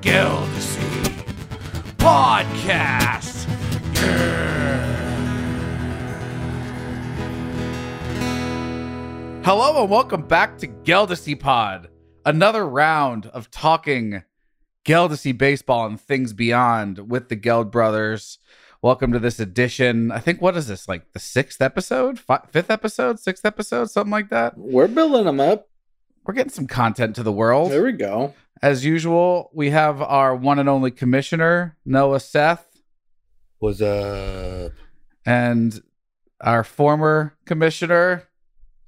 Gildersy Podcast. Yeah. Hello and welcome back to Geldesy Pod. Another round of talking Geldesy baseball and things beyond with the Geld brothers. Welcome to this edition. I think what is this like the sixth episode, Fi fifth episode, sixth episode, something like that. We're building them up. We're getting some content to the world. There we go. As usual, we have our one and only commissioner, Noah Seth, was uh and our former commissioner,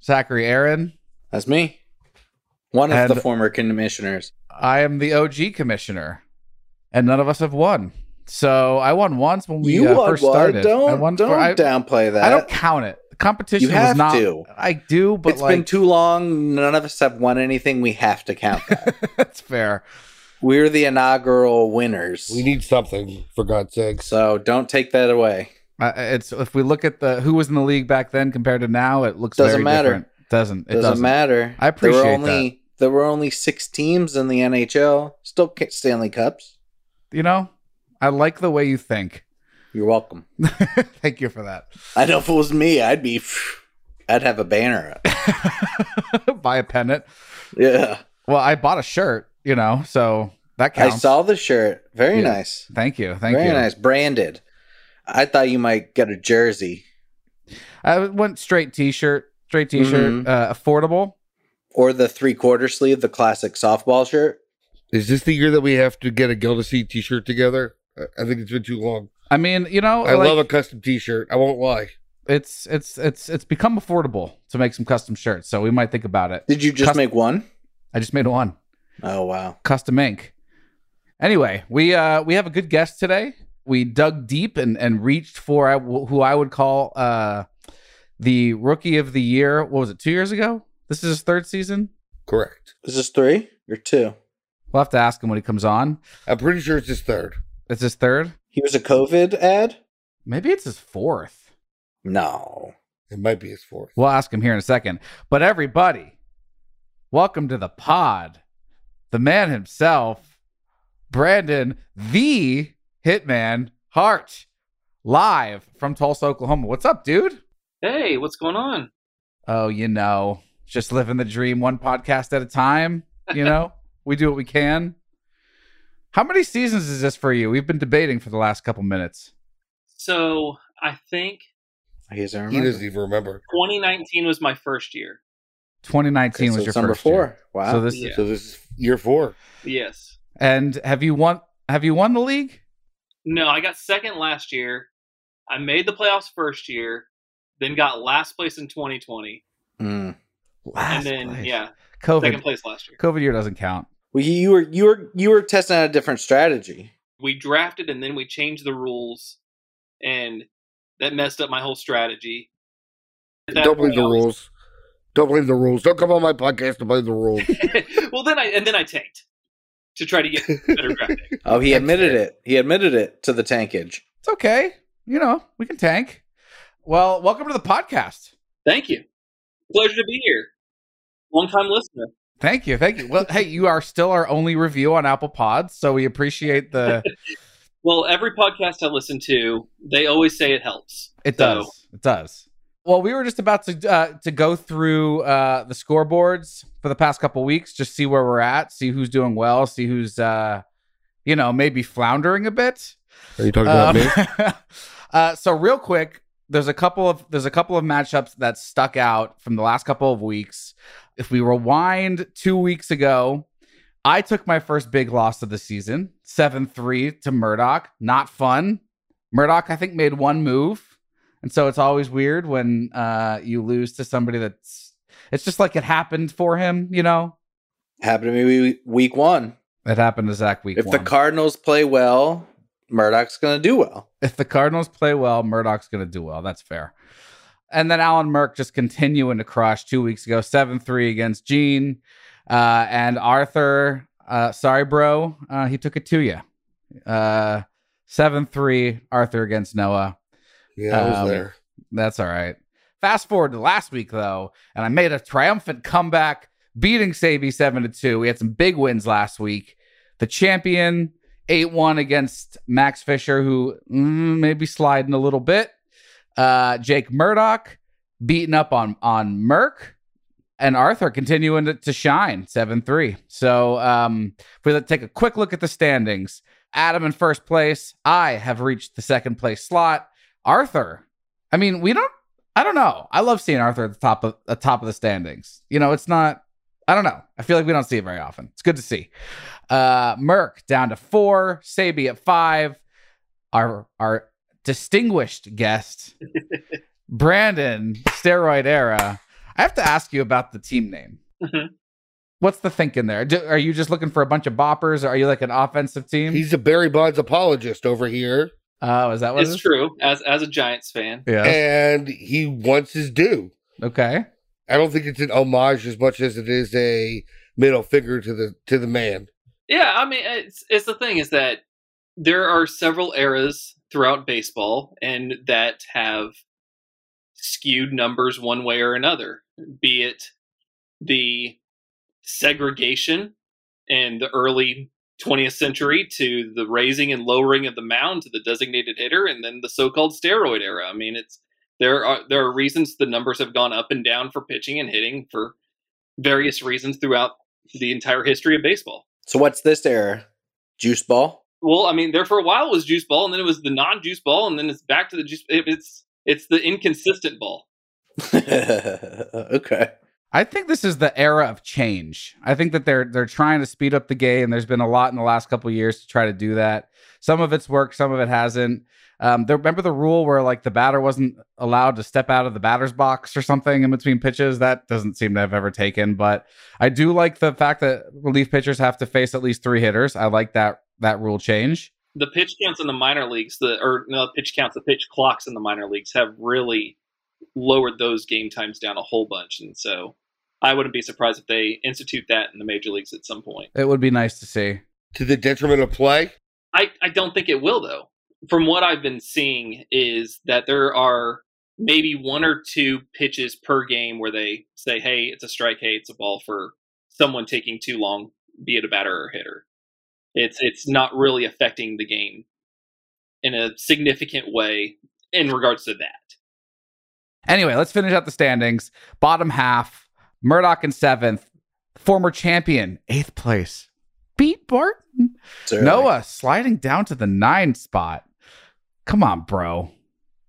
Zachary Aaron. That's me. One of And- the former commissioners. I am the OG commissioner, and none of us have won. So I won once when we you uh, won first one. started. I Don't won don't for- I, downplay that. I don't count it. The competition You have was not. to. I do, but It's like been too long. None of us have won anything. We have to count that. that's fair. We're the inaugural winners. we need something for God's sake. so don't take that away. Uh, it's if we look at the who was in the league back then compared to now, it looks Doesn't very matter. different. Doesn't it doesn't, doesn't, matter. I appreciate there were only, There were only six teams in the NHL. Still Stanley Cups. You know, I like the way you think. You're welcome. Thank you for that. I know if it was me, I'd be. I'd have a banner. up. Buy a pennant. Yeah. Well, I bought a shirt, you know, so that counts. I saw the shirt. Very Yeah. nice. Thank you. Thank Very you. Very nice. Branded. I thought you might get a jersey I went straight t-shirt, straight t-shirt, Mhm. uh, affordable. or the three quarter sleeve, the classic softball shirt. Is this the year that we have to get a Gildersleeve t-shirt together? I- I think it's been too long. I mean, you know, I like, love a custom t-shirt. I won't lie. it's it's it's it's become affordable to make some custom shirts, so we might think about it. Did you just Cus- make one? I just made one, Oh wow. custom ink. Anyway, we uh we have a good guest today. We dug deep and and reached for uh, who I would call uh the rookie of the year. What was it? Two years ago. This is his third season. Correct. Is this three or two? We'll have to ask him when he comes on. I'm pretty sure it's his third. It's his third. He was a COVID ad? Maybe it's his fourth. No. It might be his fourth. We'll ask him here in a second. But everybody, welcome to the pod. The man himself, Brandon, the Hitman Hart, live from Tulsa, Oklahoma. What's up, dude? Hey, what's going on? Oh, you know, just living the dream one podcast at a time. You know, we do what we can. How many seasons is this for you? We've been debating for the last couple minutes. So I think He doesn't He doesn't even remember. 2019 was my first year. 2019 Okay, so was your number first year. four. Wow. So this Yeah. So this is year four. Yes. and have you won? Have you won the league? No, I got second last year. I made the playoffs first year, then got last place in 2020, Mm. Last and then place. yeah, COVID. second place last year. COVID year doesn't count. Well, you you were you were you were testing out a different strategy. We drafted and then we changed the rules, and that messed up my whole strategy. At Don't believe the I was- rules. Don't believe the rules. Don't come on my podcast to play the rules. well, then I and then I tanked to try to get better draft pick. Oh, he That's admitted fair. it. He admitted it to the tankage. It's okay. You know, we can tank. Well, welcome to the podcast. Thank you. Pleasure to be here. Long time listener. Thank you. Thank you. Well, hey, you are still our only review on Apple Pods, so we appreciate the Well, every podcast I listen to, they always say it helps. it So- does. It does. Well, we were just about to uh, to go through uh, the scoreboards for the past couple weeks, just see where we're at, see who's doing well, see who's uh, you know, maybe floundering a bit. Are you talking about me? Um, uh, so real quick, there's a couple of there's a couple of matchups that stuck out from the last couple of weeks. If we rewind two weeks ago, I took my first big loss of the season, seven three to Murdoch. Not fun. Murdoch, I think, made one move, and so it's always weird when uh, you lose to somebody that's. It's just like it happened for him, you know. Happened to me week one. It happened to Zach week If one. the Cardinals play well, Murdoch's going to do well. if the Cardinals play well, Murdoch's going to do well. That's fair. And then Alan Merck just continuing to crush two weeks ago, 7 3 against Gene. Uh, and Arthur, uh, sorry, bro, uh, he took it to you. Uh, 7 3, Arthur against Noah. Yeah, I was Um, there. That's all right. Fast forward to last week, though, and I made a triumphant comeback, beating Sabi 7 to 2. We had some big wins last week. the champion, 8 1 against Max Fisher, who mm, maybe sliding a little bit. Uh, Jake Murdoch beating up on, on Merck. And Arthur continuing to, to shine 7 3. So um, if we take a quick look at the standings, Adam in first place. I have reached the second place slot. Arthur, I mean, we don't I don't know. I love seeing Arthur at the top of the top of the standings. You know, it's not. I don't know. I feel like we don't see it very often. It's good to see. Uh, Merck down to four. Sabi at five. Our our distinguished guest, Brandon, steroid era. I have to ask you about the team name. Mhm. What's the thinking there? Do, are you just looking for a bunch of boppers, or are you like an offensive team? He's a Barry Bonds apologist over here, Oh, is that what it It's is? true. As as a Giants fan, Yeah. and he wants his due. Okay. I don't think it's an homage as much as it is a middle finger to the to the man. yeah. I mean, it's it's the thing is that there are several eras throughout baseball, and that have skewed numbers one way or another. Be it the segregation in the early 20th century to the raising and lowering of the mound to the designated hitter and then the so-called steroid era. I mean, it's there are there are reasons the numbers have gone up and down for pitching and hitting for various reasons throughout the entire history of baseball. So what's this era? Juice ball? Well, I mean, there for a while it was juice ball, and then it was the non-juice ball, and then it's back to the juice. It's it's the inconsistent ball. okay. I think this is the era of change. I think that they're they're trying to speed up the game. And there's been a lot in the last couple of years to try to do that. Some of it's worked, some of it hasn't. Um, there, remember the rule where like the batter wasn't allowed to step out of the batter's box or something in between pitches? That doesn't seem to have ever taken. But I do like the fact that relief pitchers have to face at least three hitters. I like that that rule change. The pitch counts in the minor leagues, the or no pitch counts, the pitch clocks in the minor leagues have really lowered those game times down a whole bunch, and so I wouldn't be surprised if they institute that in the major leagues at some point. It would be nice to see. To the detriment of play, I, I don't think it will though. From what I've been seeing is that there are maybe one or two pitches per game where they say, "Hey, it's a strike. Hey, it's a ball for someone taking too long, be it a batter or a hitter." It's it's not really affecting the game in a significant way in regards to that. Anyway, let's finish out the standings. Bottom half, Murdoch in seventh, former champion, eighth place. Beat Barton. Certainly. Noah sliding down to the nine spot. Come on, bro.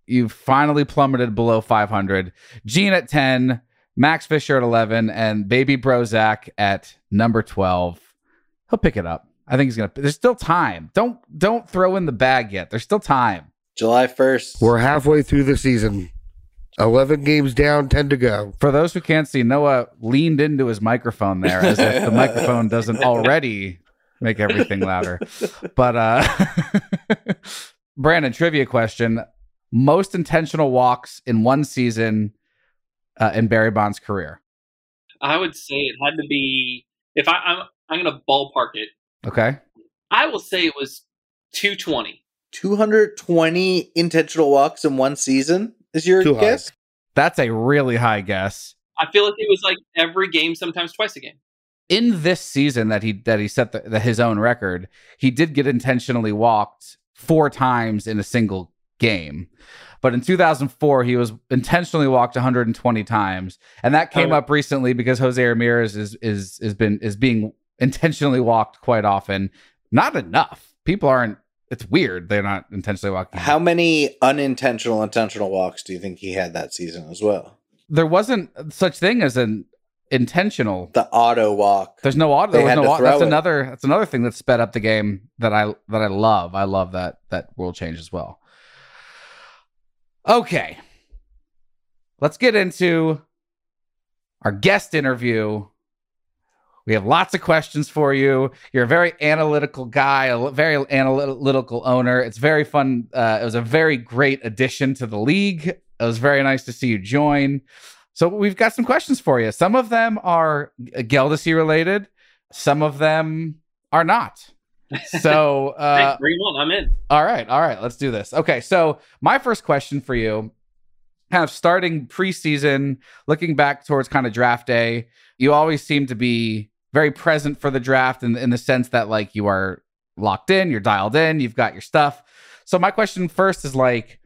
You've finally plummeted below 500. Gene at 10, Max Fisher at 11, and Baby Brozak at number 12. He'll pick it up. I think he's gonna. There's still time. Don't don't throw in the bag yet. There's still time. July 1st. we're halfway through the season. Eleven games down, ten to go. For those who can't see, Noah leaned into his microphone there as if the microphone doesn't already make everything louder. But uh Brandon, trivia question. Most intentional walks in one season uh, in Barry Bonds' career. I would say it had to be if I, I'm I'm going to ballpark it. Okay. I will say it was 220. 220 intentional walks in one season is your Too high. guess? That's a really high guess. I feel like it was like every game, sometimes twice a game. In this season that he that he set the, the, his own record, he did get intentionally walked four times in a single game. But in 2004, he was intentionally walked 120 times, and that came Oh. up recently because Jose Ramirez is is is been is being intentionally walked quite often. Not enough. People aren't. It's weird. They're not intentionally walking. How many unintentional intentional walks do you think he had that season as well? there wasn't such thing as an intentional. The auto walk. There's no auto. There was no auto. That's it. another. That's another thing that sped up the game that I that I love. I love that that rule change as well. Okay, let's get into our guest interview. We have lots of questions for you. You're a very analytical guy, a very analytical owner. It's very fun. Uh, it was a very great addition to the league. It was very nice to see you join. So we've got some questions for you. Some of them are Geldesy related. Some of them are not. So, uh, hey, bring on. I'm in. all right, all right, let's do this. Okay, so my first question for you, kind of starting preseason, looking back towards kind of draft day, you always seem to be very present for the draft in in the sense that like you are locked in, you're dialed in, you've got your stuff. So my question first is like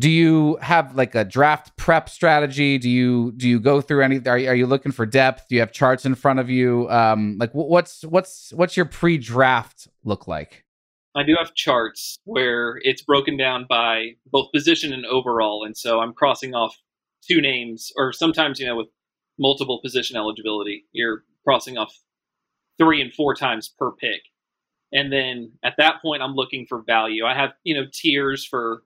do you have like a draft prep strategy? Do you do you go through any are, you- are you looking for depth? Do you have charts in front of you? Um like what's what's what's your pre-draft look like? I do have charts where it's broken down by both position and overall, and so I'm crossing off two names, or sometimes you know with multiple position eligibility, you're crossing off three and four times per pick, and then at that point I'm looking for value. I have you know tiers for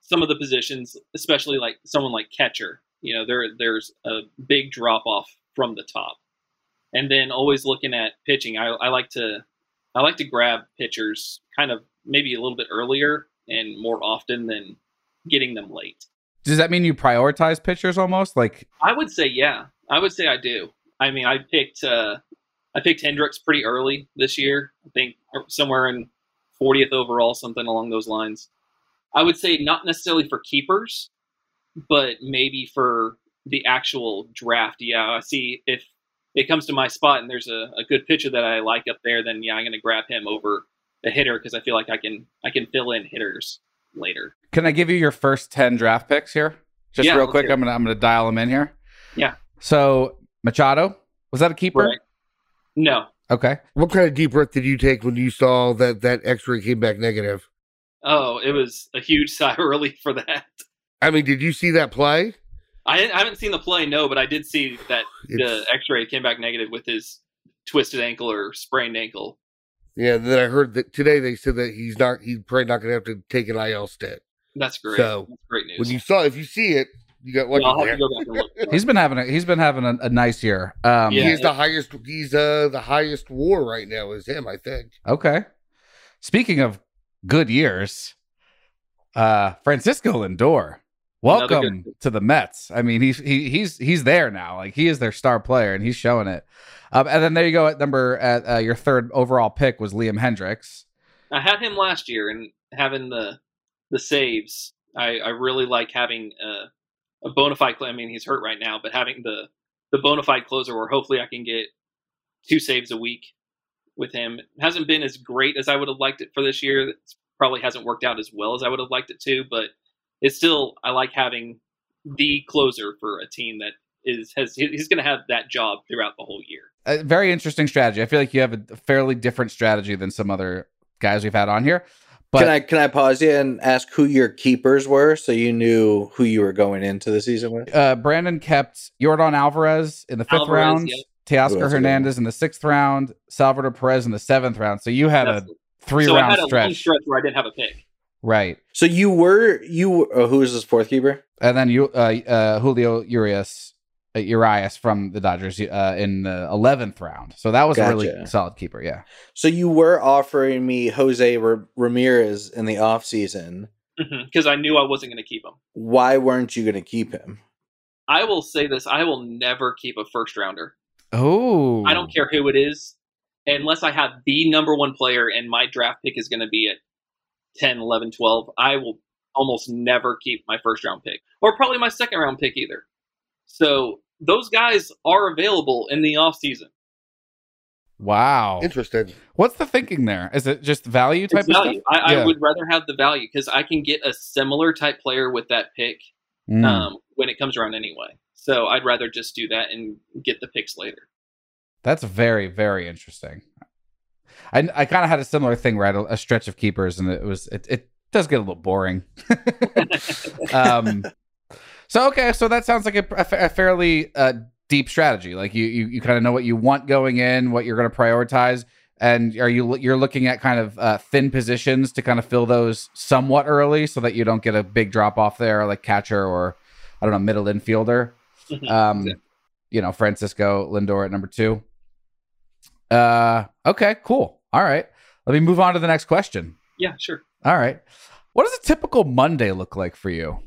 some of the positions, especially like someone like catcher. You know there there's a big drop off from the top, and then always looking at pitching. I, I like to I like to grab pitchers kind of maybe a little bit earlier and more often than getting them late. does that mean you prioritize pitchers almost like I would say yeah. I would say I do. I mean, I picked uh I picked Hendriks pretty early this year. I think somewhere in 40th overall, something along those lines. I would say not necessarily for keepers, but maybe for the actual draft. Yeah, I see if it comes to my spot and there's a, a good pitcher that I like up there, then yeah, I'm going to grab him over the hitter because I feel like I can I can fill in hitters later. Can I give you your first 10 draft picks here? Just Yeah, real quick. I'm gonna I'm gonna dial them in here. Yeah. So Machado, was that a keeper? Right. No. Okay. What kind of deep breath did you take when you saw that that X-ray came back negative? Oh, it was a huge sigh of relief for that. I mean, did you see that play? I, I haven't seen the play, no, but I did see that the X-ray came back negative with his twisted ankle or sprained ankle. yeah. Then I heard that today they said that he's not. He's probably not going to have to take an IL stat. That's great. So, That's great news. When you saw, if you see it, you got lucky. Well, there. go back and look. He's been having a he's been having a, a nice year. Um he Yeah. is the highest. He's uh the highest WAR right now. Is him? I think. Okay. Speaking of good years, uh Francisco Lindor. Welcome good- to the Mets. I mean, he's he, he's he's there now. Like he is their star player, and he's showing it. Um, and then there you go at number at uh, your third overall pick was Liam Hendriks. I had him last year and having the the saves. I, I really like having a, a bona fide. I mean, he's hurt right now, but having the the bona fide closer where hopefully I can get two saves a week with him hasn't been as great as I would have liked it for this year. It probably hasn't worked out as well as I would have liked it to, but it's still I like having the closer for a team that is has he's going to have that job throughout the whole year. A very interesting strategy. I feel like you have a fairly different strategy than some other guys we've had on here. But can I can I pause you and ask who your keepers were so you knew who you were going into the season with? uh, Brandon kept Yordan Alvarez in the fifth Alvarez, round, yeah. Teoscar that's good Hernandez in the sixth round, Salvador Perez in the seventh round. So you had That's- a three so I round had a long stretch. stretch where I didn't have a pick. Right. So you were you were, uh, who was his fourth keeper? And then you, uh, uh, Julio Urias, Urias from the Dodgers uh, in the 11th round. So that was a really solid keeper. Yeah. So you were offering me Jose Ra- Ramirez in the offseason. because I knew I wasn't going to keep him. Why weren't you going to keep him? I will say this: I will never keep a first rounder. Oh. I don't care who it is, unless I have the number one player and my draft pick is going to be at 10, 11, 12. I will almost never keep my first round pick, or probably my second round pick either. So those guys are available in the off season. Wow. Interesting. What's the thinking there? Is it just value type It's of value. stuff? I, Yeah. I would rather have the value because I can get a similar type player with that pick Mm. um, when it comes around anyway. So I'd rather just do that and get the picks later. That's very, very interesting. I, I kind of had a similar thing where I had a, a stretch of keepers, and it was it, it does get a little boring. um, so okay, so that sounds like a, a fairly uh, deep strategy. Like you you, you kind of know what you want going in, what you're going to prioritize, and are you you're looking at kind of uh, thin positions to kind of fill those somewhat early, so that you don't get a big drop off there, like catcher or I don't know middle infielder. Mhm. Um, Exactly. you know, Francisco Lindor at number two. Uh, okay, cool. All right. Let me move on to the next question. Yeah, sure. All right. What does a typical Monday look like for you?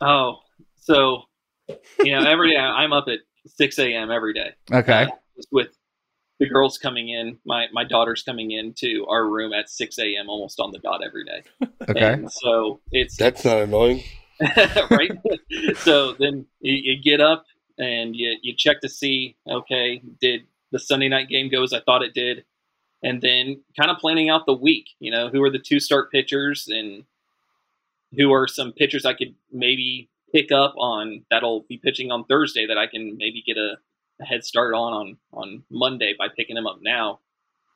Oh, so you know, every day I'm up at 6 a.m. every day. Okay. Uh, just with the girls coming in, my my daughter's coming into our room at 6 a.m. almost on the dot every day. Okay. And so it's That's not annoying. right. so then you, you get up and you, you check to see, okay, did the Sunday night game go as I thought it did, and then kind of planning out the week. You know, who are the two start pitchers and who are some pitchers I could maybe pick up on that'll be pitching on Thursday that I can maybe get a, a head start on on on Monday by picking them up now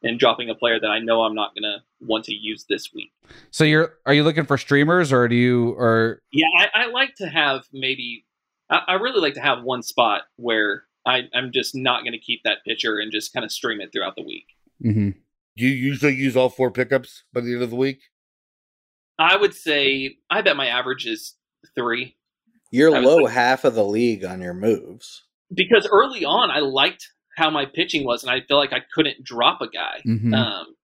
and dropping a player that I know I'm not going to want to use this week. So you're are you looking for streamers or do you or Yeah, I, I like to have maybe. I, I really like to have one spot where I, I'm just not going to keep that pitcher and just kind of stream it throughout the week. Mm-hmm. Do you usually use all four pickups by the end of the week? I would say I bet my average is three You're low like- half of the league on your moves. because early on I liked how my pitching was, and I feel like I couldn't drop a guy. Mhm. Um,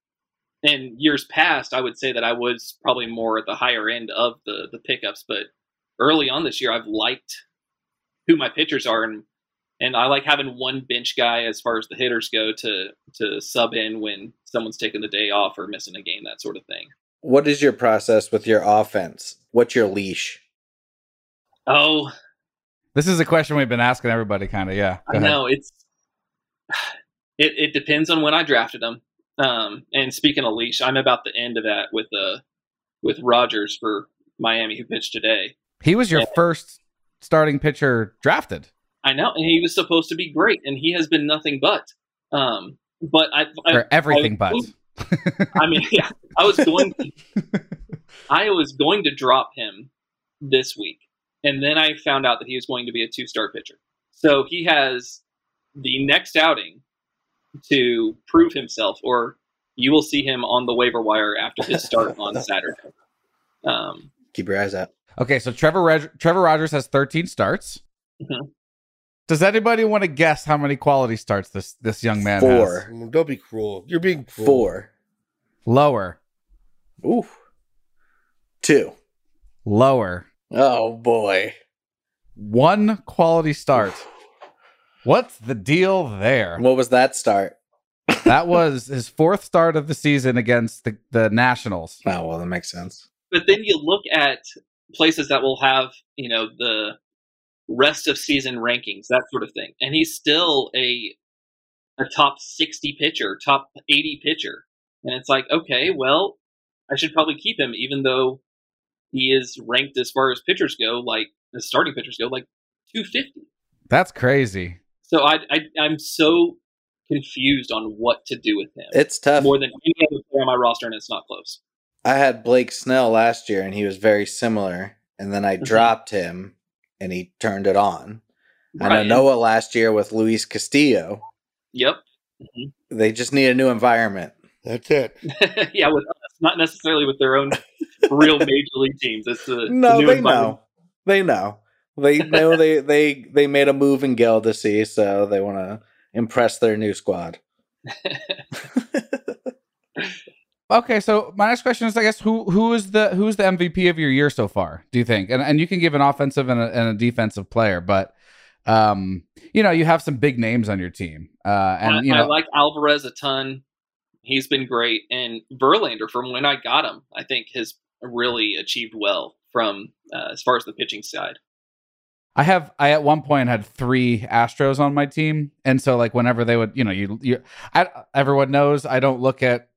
and years past, I would say that I was probably more at the higher end of the the pickups, but early on this year, I've liked who my pitchers are, and and I like having one bench guy as far as the hitters go to to sub in when someone's taking the day off or missing a game, that sort of thing. What is your process with your offense? What's your leash? Oh, This is a question we've been asking everybody kind of, yeah. I know it's it, it depends on when I drafted them. Um, and speaking of leash, I'm about the end of that with uh with Rogers for Miami who pitched today. He was your first starting pitcher drafted. I know, and he was supposed to be great, and he has been nothing but. Um, but I, I, Or everything I- but. I mean, yeah, I was going, to, I was going to drop him this week, and then I found out that he was going to be a two-star pitcher. So he has the next outing to prove himself, or you will see him on the waiver wire after his start on Saturday. Um, Keep your eyes out. Okay, so Trevor Reg- Trevor Rogers has 13 starts. Mhm. Does anybody want to guess how many quality starts this this young man Four. has? Mm, Don't be cruel. You're being cruel. Four. Lower, Ooh. Two. lower. Oh boy. One quality start. What's the deal there? What was that start? That was his fourth start of the season against the, the Nationals. Oh well, that makes sense. but then you look at places that will have you know the rest of season rankings that sort of thing and he's still a a top 60 pitcher top 80 pitcher and it's like okay well i should probably keep him even though he is ranked as far as pitchers go like the starting pitchers go like 250 That's crazy. so i, I i'm so confused on what to do with him It's tough. more than any other player on my roster and it's not close I had Blake Snell last year, and he was very similar. And then I Mhm. dropped him, and he turned it on. I know Right. Noah last year with Luis Castillo. yep Mhm. They just need a new environment. That's it. yeah, with us, not necessarily with their own real major league teams. It's a No, new they know. They know. They know they they they made a move in Gelderse, so they want to impress their new squad. Okay, so my next question is, I guess, who who is the who is the MVP of your year so far? Do you think? And and you can give an offensive and a, and a defensive player, but um, you know, you have some big names on your team, uh, and I, you I know, like Alvarez a ton. He's been great, and Verlander from when I got him, I think has really achieved well from uh, as far as the pitching side. I have I at one point had three Astros on my team, and so like whenever they would, you know, you you, I, everyone knows I don't look at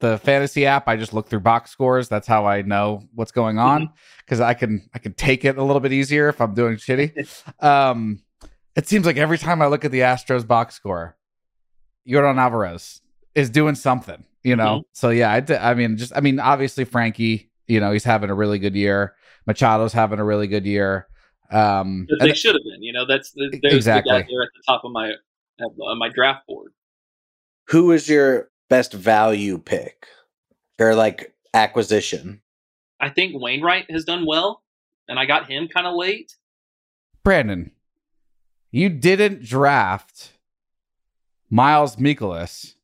the fantasy app. I just look through box scores. That's how I know what's going on because I can I can take it a little bit easier if I'm doing shitty. Um, it seems like every time I look at the Astros box score, Yordan Alvarez is doing something, you know. So yeah, I, d- I mean, just I mean, obviously Frankie, you know, he's having a really good year. Machado's having a really good year. Um, they should have been, you know. That's the, there's Exactly. the guy there at the top of my of my draft board. Who is your best value pick or like acquisition? I think Wainwright has done well, and I got him kind of late. Brandon, you didn't draft Miles Mikolas,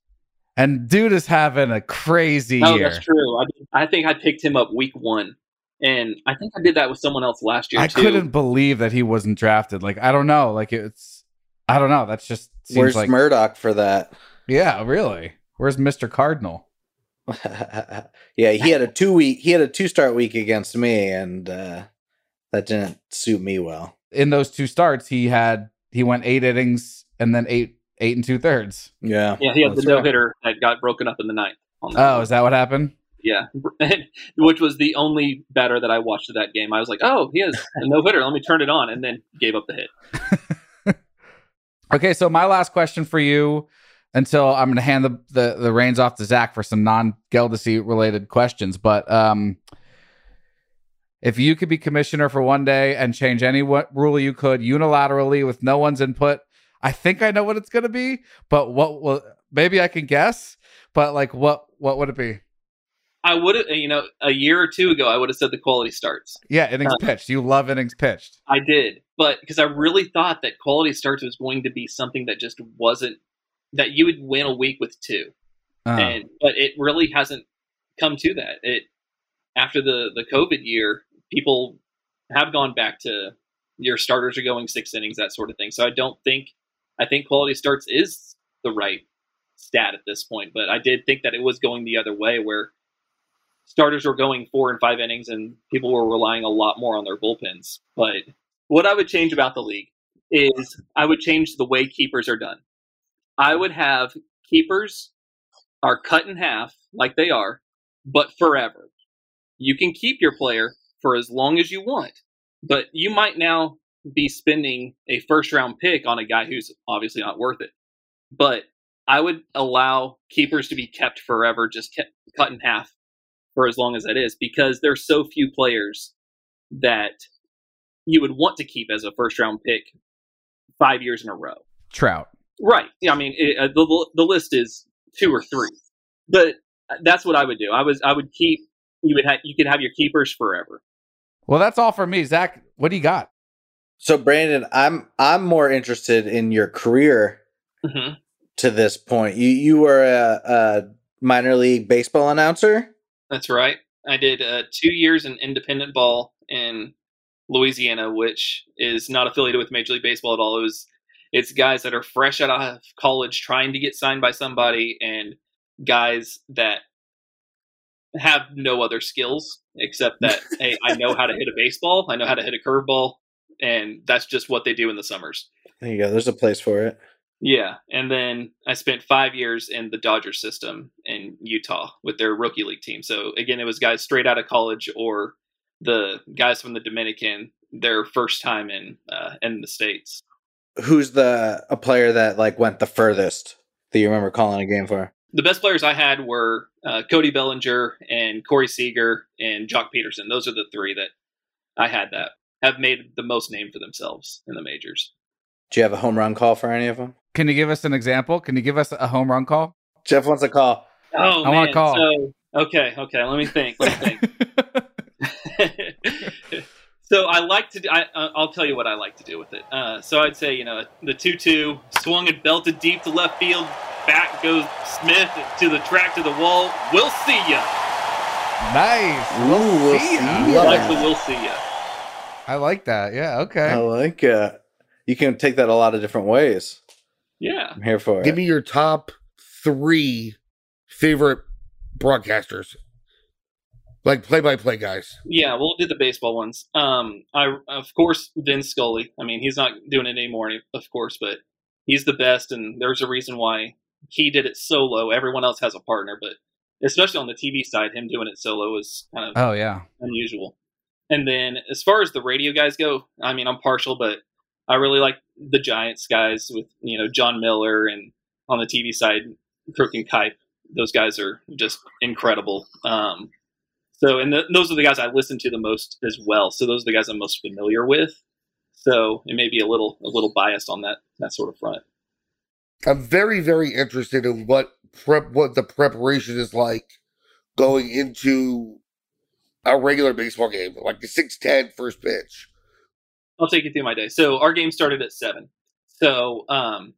and dude is having a crazy Oh, year. that's true. I, I think I picked him up week one, and I think I did that with someone else last year I too. couldn't believe that he wasn't drafted. Like, I don't know. Like, it's, I don't know. That's just seems Where's like, Murdoch for that? yeah, really. Where's Mr. Cardinal? yeah, he had a two week he had a two start week against me and uh that didn't suit me well. In those two starts, he had, he went eight innings and then eight eight and two thirds. Yeah. Yeah, he had the That's no right. hitter that got broken up in the ninth. On that Oh, one. is that what happened? yeah, which was the only batter that I watched of that game. I was like, oh, he has a no hitter. Let me turn it on, and then gave up the hit. Okay, so my last question for you until I'm going to hand the, the, the reins off to Zach for some non Geldesy related questions. But um, if you could be commissioner for one day and change any what rule you could unilaterally with no one's input, I think I know what it's going to be. But what will maybe I can guess? But like, what what would it be? I would have, you know, a year or two ago, I would have said the quality starts. Yeah, innings Uh, pitched. You love innings pitched. I did, but because I really thought that quality starts was going to be something that just wasn't that you would win a week with two, Uh, and but it really hasn't come to that. It after the the COVID year, people have gone back to your starters are going six innings, that sort of thing. So I don't think I think quality starts is the right stat at this point, but I did think that it was going the other way where starters were going four and five innings and people were relying a lot more on their bullpens. But what I would change about the league is I would change the way keepers are done. I would have keepers are cut in half like they are, but forever. You can keep your player for as long as you want, but you might now be spending a first round pick on a guy who's obviously not worth it. But I would allow keepers to be kept forever, just kept, cut in half for as long as that is, because there's so few players that you would want to keep as a first round pick five years in a row. Trout. Right. Yeah, I mean, it, uh, the the list is two or three, but that's what I would do. I was I would keep you would have you could have your keepers forever. Well, that's all for me. Zach, what do you got? So Brandon, I'm I'm more interested in your career hmm to this point. You you were a, a minor league baseball announcer. That's right. I did uh, two years in independent ball in Louisiana, which is not affiliated with Major League Baseball at all. It was it's guys that are fresh out of college trying to get signed by somebody, and guys that have no other skills except that hey, I know how to hit a baseball, I know how to hit a curveball, and that's just what they do in the summers. There you go. There's a place for it. Yeah, and then I spent five years in the Dodgers system in Utah with their rookie league team. So again, it was guys straight out of college or the guys from the Dominican, their first time in uh, in the states. Who's the a player that like went the furthest that you remember calling a game for? The best players I had were uh, Cody Bellinger and Corey Seager and Joc Pederson. Those are the three that I had that have made the most name for themselves in the majors. Do you have a home run call for any of them? Can you give us an example? Can you give us a home run call? Jeff wants a call. Oh, I wanna man. call. So, okay, okay. Let me think. Let me think. so I like to. Do, I, uh, I'll tell you what I like to do with it. Uh, so I'd say you know the two-two swung and belted deep to left field. Back goes Smith to the track to the wall. We'll see ya. nice. Ooh, we'll see ya. see ya. Love Like the we'll see ya. I like that. Yeah. Okay. I like it. You can take that a lot of different ways. Yeah. I'm here for it. Give me your top three favorite broadcasters, like play-by-play guys. Yeah, we'll do the baseball ones. Um, I of course Vin Scully. I mean, he's not doing it anymore, of course, but he's the best, and there's a reason why he did it solo. Everyone else has a partner, but especially on the TV side, him doing it solo is kind of Oh yeah. unusual. And then as far as the radio guys go, I mean, I'm partial, but I really like the Giants guys with you know Jon Miller and on the TV side, Kruk and Kuip. Those guys are just incredible. Um, so, and th those are the guys I listen to the most as well. So those are the guys I'm most familiar with. So it may be a little a little biased on that that sort of front. I'm very, very interested in what prep, what the preparation is like going into a regular baseball game, like the 6-10 first pitch. I'll take you through my day. So our game started at seven. So um,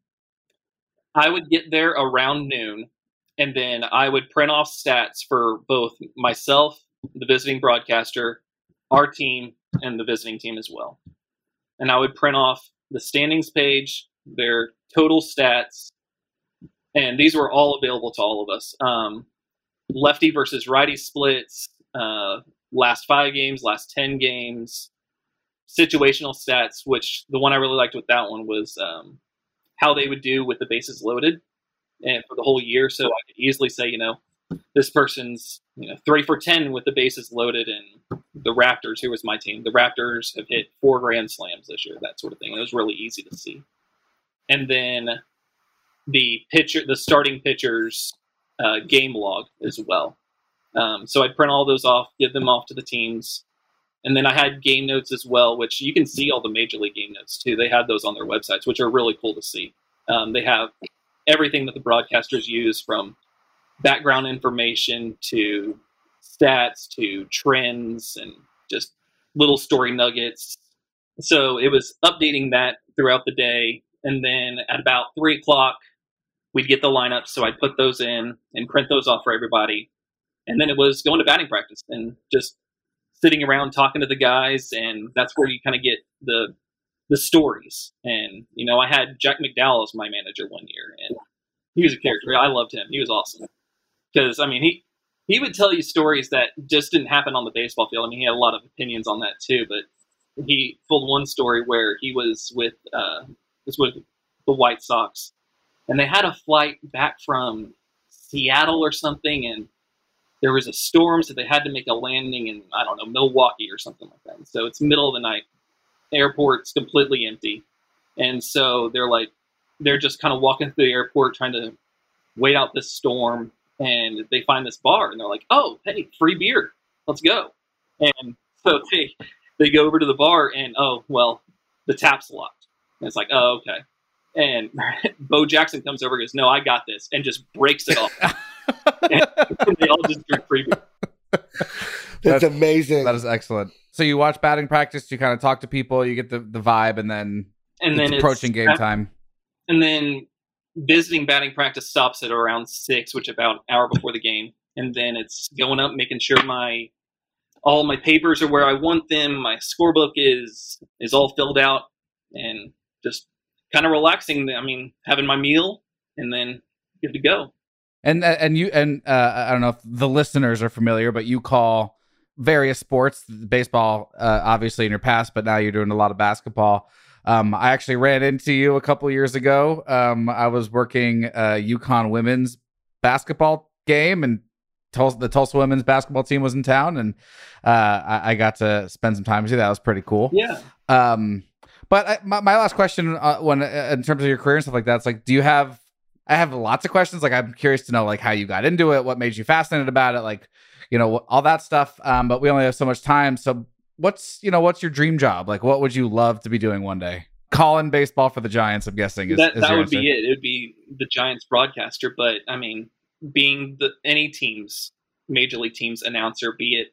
I would get there around noon, and then I would print off stats for both myself, the visiting broadcaster, our team, and the visiting team as well. And I would print off the standings page, their total stats, and these were all available to all of us. Um, lefty versus righty splits, uh, last five games, last ten games, situational stats, which the one I really liked with that one was um, how they would do with the bases loaded and for the whole year. So I could easily say, you know, this person's you know three for ten with the bases loaded, and the Raptors, who was my team, the Raptors have hit four grand slams this year, that sort of thing. It was really easy to see. And then the pitcher, the starting pitchers uh, game log as well. Um, so I'd print all those off, give them off to the teams. And then I had game notes as well, which you can see all the major league game notes too. They had those on their websites, which are really cool to see. Um, they have everything that the broadcasters use from background information to stats to trends and just little story nuggets. So it was updating that throughout the day. And then at about three o'clock, we'd get the lineups. So I'd put those in and print those off for everybody. And then it was going to batting practice and just sitting around talking to the guys. And that's where you kind of get the the stories. And, you know, I had Jack McDowell as my manager one year and he was a character. I loved him. He was awesome because I mean he he would tell you stories that just didn't happen on the baseball field. I mean he had a lot of opinions on that too, but he told one story where he was with uh, was with the White Sox, and they had a flight back from Seattle or something, and there was a storm, so they had to make a landing in I don't know Milwaukee or something like that. So it's middle of the night, airport's completely empty, and so they're like they're just kind of walking through the airport trying to wait out this storm and they find this bar and they're like, "Oh, hey, free beer, let's go." And so they they go over to the bar and oh well, the tap's locked. And it's like, oh okay. And Bo Jackson comes over and goes, "No, I got this," and just breaks it off. and they all just drink free. That's, That's amazing. That is excellent. So you watch batting practice, you kind of talk to people, you get the, the vibe, and then and then approaching game time. And then visiting batting practice stops at around six, which about an hour before the game, and then it's going up, making sure my all my papers are where I want them. My scorebook is is all filled out, and just kind of relaxing. I mean, having my meal, and then good to go. And uh, and you and uh, I don't know if the listeners are familiar, but you call various sports, baseball, uh, obviously in your past, but now you're doing a lot of basketball. Um, I actually ran into you a couple years ago. Um, I was working a UConn women's basketball game, and Tulsa, the Tulsa women's basketball team was in town, and uh, I, I, got to spend some time with you. That was pretty cool. Yeah. Um, but I, my, my last question, uh, when uh, in terms of your career and stuff like that, it's like, do you have? I have lots of questions. Like, I'm curious to know, like, how you got into it, what made you fascinated about it, like, you know, all that stuff. Um, but we only have so much time, so what's you know what's your dream job? Like, what would you love to be doing one day? Calling baseball for the Giants. I'm guessing is, that, is that would answer. be it. It would be the Giants broadcaster. But I mean, being the any team's major league team's announcer, be it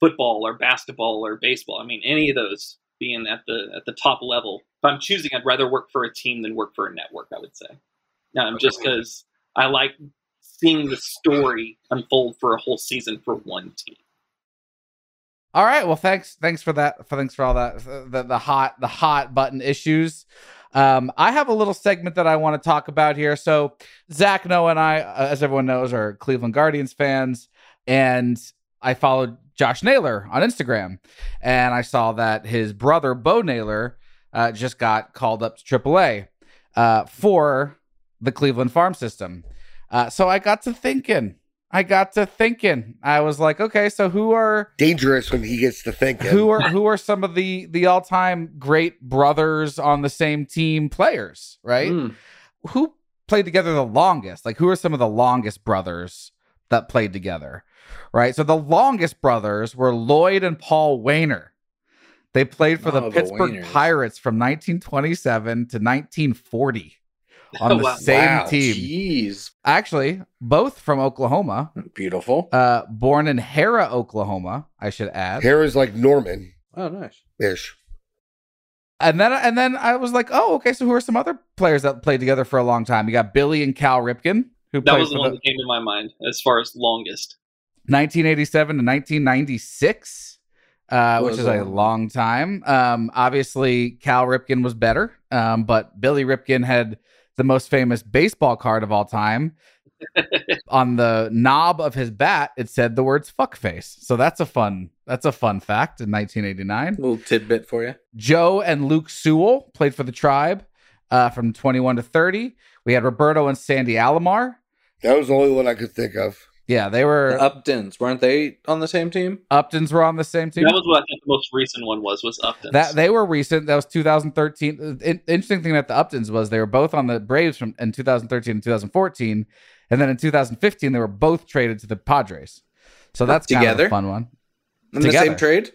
football or basketball or baseball. I mean, any of those being at the at the top level. If I'm choosing, I'd rather work for a team than work for a network. I would say, um, just because I like seeing the story unfold for a whole season for one team. All right. Well, thanks. Thanks for that. Thanks for all that. The, the hot, the hot button issues. Um, I have a little segment that I want to talk about here. So Zach, Noah, and I, uh, as everyone knows, are Cleveland Guardians fans, and I followed Josh Naylor on Instagram, and I saw that his brother Bo Naylor uh, just got called up to AAA uh, for the Cleveland farm system. Uh, so I got to thinking, I got to thinking. I was like, okay, so who are dangerous when he gets to thinking? Who are who are some of the the all time great brothers on the same team players? Right? Mm. Who played together the longest? Like, who are some of the longest brothers that played together? Right. So the longest brothers were Lloyd and Paul Waner. They played for oh, the Pittsburgh the Pirates from 1927 to 1940 on the wow. same wow, team. Jeez. Actually, both from Oklahoma. Beautiful. Uh, born in Harrah, Oklahoma, I should add. Harrah's like Norman. Oh, nice. Ish. And then and then I was like, oh, okay. So who are some other players that played together for a long time? You got Billy and Cal Ripken, who that was the one the, that came to my mind as far as longest. 1987 to 1996, uh, which is a long time. Um, obviously, Cal Ripken was better, um, but Billy Ripken had the most famous baseball card of all time. on the knob of his bat, it said the words "fuckface." So that's a fun. That's a fun fact in 1989. A little tidbit for you. Joe and Luke Sewell played for the Tribe. uh, from 21 to 30. We had Roberto and Sandy Alomar. That was the only one I could think of. Yeah, they were The Uptons weren't they on the same team? Uptons were on the same team. That was what I think the most recent one was. Was Uptons. That they were recent. That was 2013. The in- interesting thing about the Uptons was they were both on the Braves from in 2013 and 2014, and then in 2015 they were both traded to the Padres. So that's kind of Together? a fun one. In the same trade?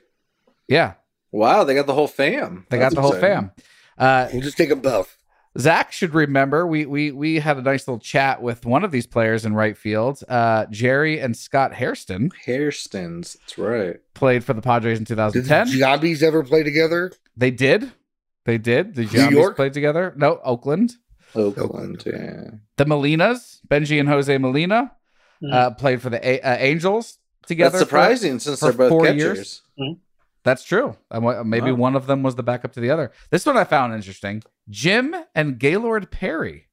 Yeah, Wow, they got the whole fam. they That's got the whole exciting. fam. Uh, We'll just take them both. Zach should remember we we we had a nice little chat with one of these players in right field. Uh, Jerry and Scott Hairston Hairstons. That's right. played for the Padres in Did 2010. the Giambis ever play together? they did. They did. The New Giants York? played together. No, Oakland. Oakland, yeah. The Molinas, Bengie and Jose Molina, Mhm. uh, played for the A- uh, Angels together. That's for- surprising since for they're both four catchers. years. That's true. Maybe Wow. one of them was the backup to the other. This one I found interesting. Jim and Gaylord Perry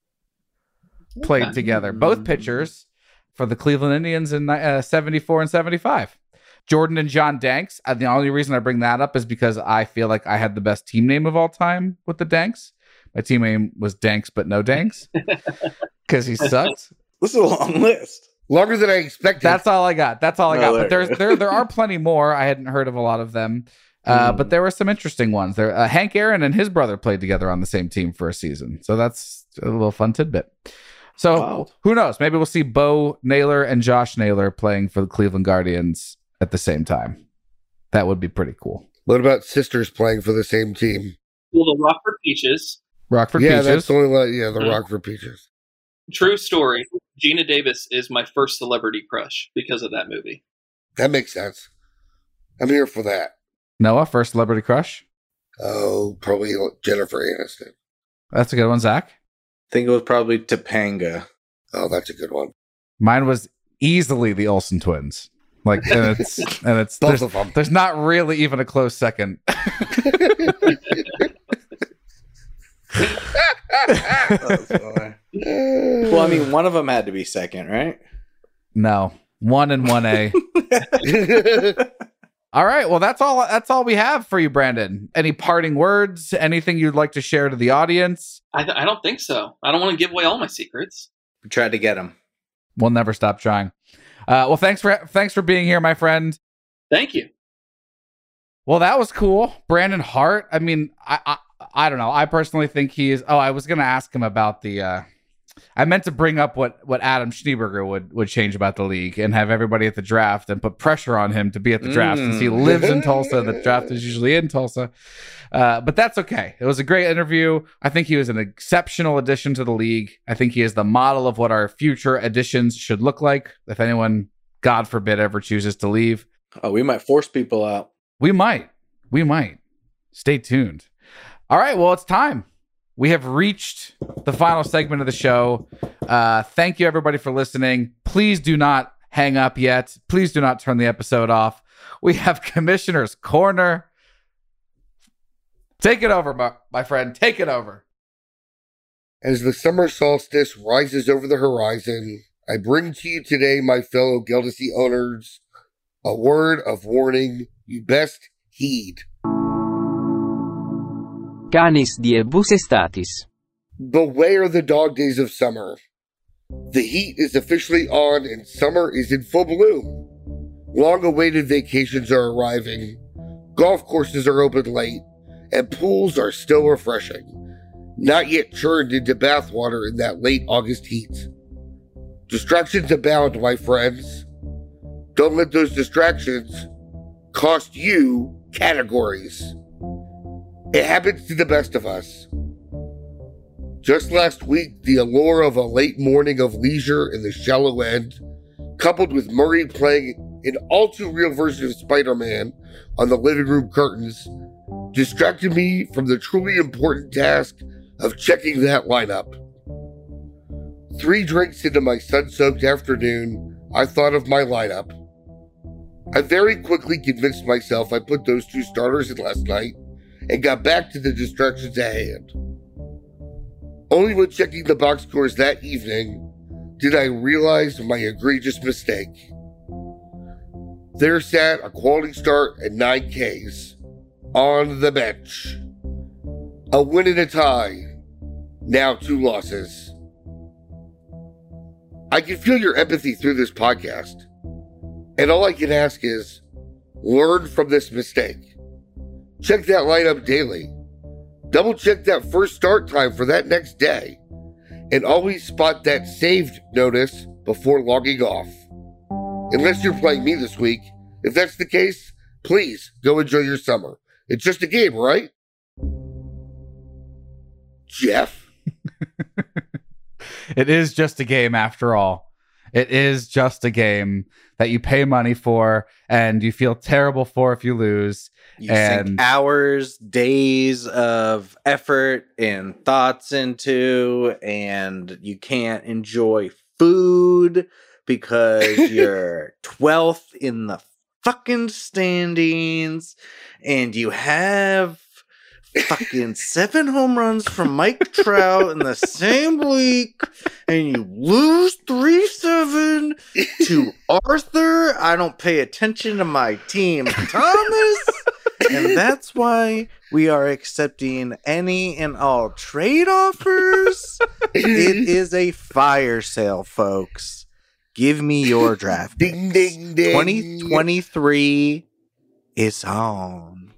played Okay. together, both pitchers for the Cleveland Indians in uh, 74 and 75. Jordan and John Danks. And the only reason I bring that up is because I feel like I had the best team name of all time with the Danks. My team name was Danks, but no Danks because he sucked. This is a long list. Longer than I expected. That's all I got. That's all I No, got. But there- there's there there are plenty more. I hadn't heard of a lot of them. Uh, Hmm. But there were some interesting ones. There, uh, Hank Aaron and his brother played together on the same team for a season, so that's a little fun tidbit. So Wow. who knows? Maybe we'll see Bo Naylor and Josh Naylor playing for the Cleveland Guardians at the same time. That would be pretty cool. what about sisters playing for the same team? well, the Rockford Peaches. Rockford yeah, Peaches. that's the only one. Yeah, the Hmm. Rockford Peaches. True story. Geena Davis is my first celebrity crush because of that movie. That makes sense. I'm here for that. Noah, first celebrity crush. Oh, probably Jennifer Aniston. That's a good one, Zach. I think it was probably Topanga. Oh, that's a good one. Mine was easily the Olsen twins. Like, and it's and it's Both there's, of them. there's not really even a close second. well, I mean, one of them had to be second, right? No, one and one A. all right. Well, that's all. That's all we have for you, Brandon. Any parting words? Anything you'd like to share to the audience? I, th- I don't think so. I don't want to give away all my secrets. We tried to get him. We'll never stop trying. Uh, well, thanks for thanks for being here, my friend. Thank you. Well, that was cool, Brandon Hart. I mean, I I, I don't know. I personally think he is. Oh, I was gonna ask him about the. uh I meant to bring up what what Adam Schneeberger would would change about the league and have everybody at the draft and put pressure on him to be at the draft since he Mm. lives in Tulsa. The draft is usually in Tulsa, uh, but that's okay. It was a great interview. I think he was an exceptional addition to the league. I think he is the model of what our future additions should look like. If anyone, God forbid, ever chooses to leave, Oh, we might force people out. we might. We might. Stay tuned. All right. Well, it's time. We have reached the final segment of the show. Uh, thank you, everybody, for listening. Please do not hang up yet. Please do not turn the episode off. We have Commissioner's Corner. Take it over, my, my friend. Take it over. As the summer solstice rises over the horizon, I bring to you today, my fellow Geldacy owners, a word of warning you best heed. Canis diebus estatis. Beware the dog days of summer. The heat is officially on and summer is in full bloom. Long awaited vacations are arriving, golf courses are open late, and pools are still refreshing, not yet churned into bathwater in that late August heat. Distractions abound, my friends. Don't let those distractions cost you categories. It happens to the best of us. Just last week, the allure of a late morning of leisure in the shallow end, coupled with Murray playing an all too real version of Spider Man on the living room curtains, distracted me from the truly important task of checking that lineup. Three drinks into my sun soaked afternoon, I thought of my lineup. I very quickly convinced myself I put those two starters in last night and got back to the distractions at hand. Only when checking the box scores that evening did I realize my egregious mistake. There sat a quality start at 9 Ks on the bench. A win and a tie. Now two losses. I can feel your empathy through this podcast. And all I can ask is learn from this mistake. Check that lineup daily. Double check that first start time for that next day. And always spot that saved notice before logging off. Unless you're playing me this week. If that's the case, please go enjoy your summer. It's just a game, right? Jeff. It is just a game after all. It is just a game that you pay money for and you feel terrible for if you lose. You And- sink hours, days of effort and thoughts into, and you can't enjoy food because you're 12th in the fucking standings and you have fucking seven home runs from Mike Trout in the same week and you lose 3 7 to Arthur. I don't pay attention to my team, Thomas. and that's why we are accepting any and all trade offers. it is a fire sale, folks. Give me your draft. Ding, ding, ding. 2023 is on.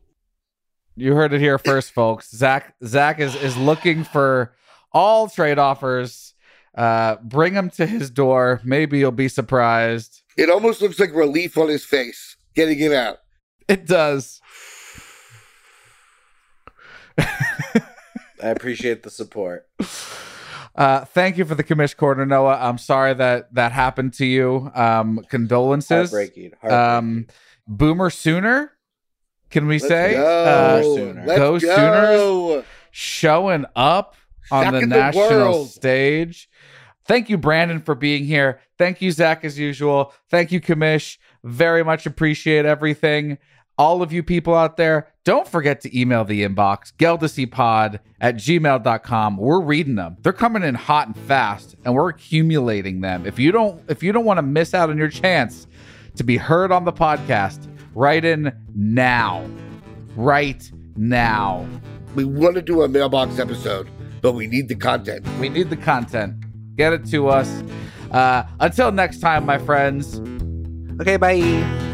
You heard it here first, folks. Zach Zach is is looking for all trade offers. Uh, bring them to his door. Maybe you'll be surprised. It almost looks like relief on his face, getting it out. It does. I appreciate the support. Uh, thank you for the commish corner, Noah. I'm sorry that that happened to you. Um, condolences. Heartbreaking. Um, heartbreaking. Boomer Sooner. Can we Let's say go. uh, Sooner. Let's Go go. showing up on the the national world. stage? Thank you, Brandon, for being here. Thank you, Zach, as usual. Thank you, Commish. Very much appreciate everything. All of you people out there, don't forget to email the inbox, geldacypod at gmail.com. We're reading them. They're coming in hot and fast, and we're accumulating them. If you don't, if you don't want to miss out on your chance to be heard on the podcast, write in now. Right now. We want to do a mailbox episode, but we need the content. We need the content. Get it to us. Uh, until next time, my friends. Okay, bye.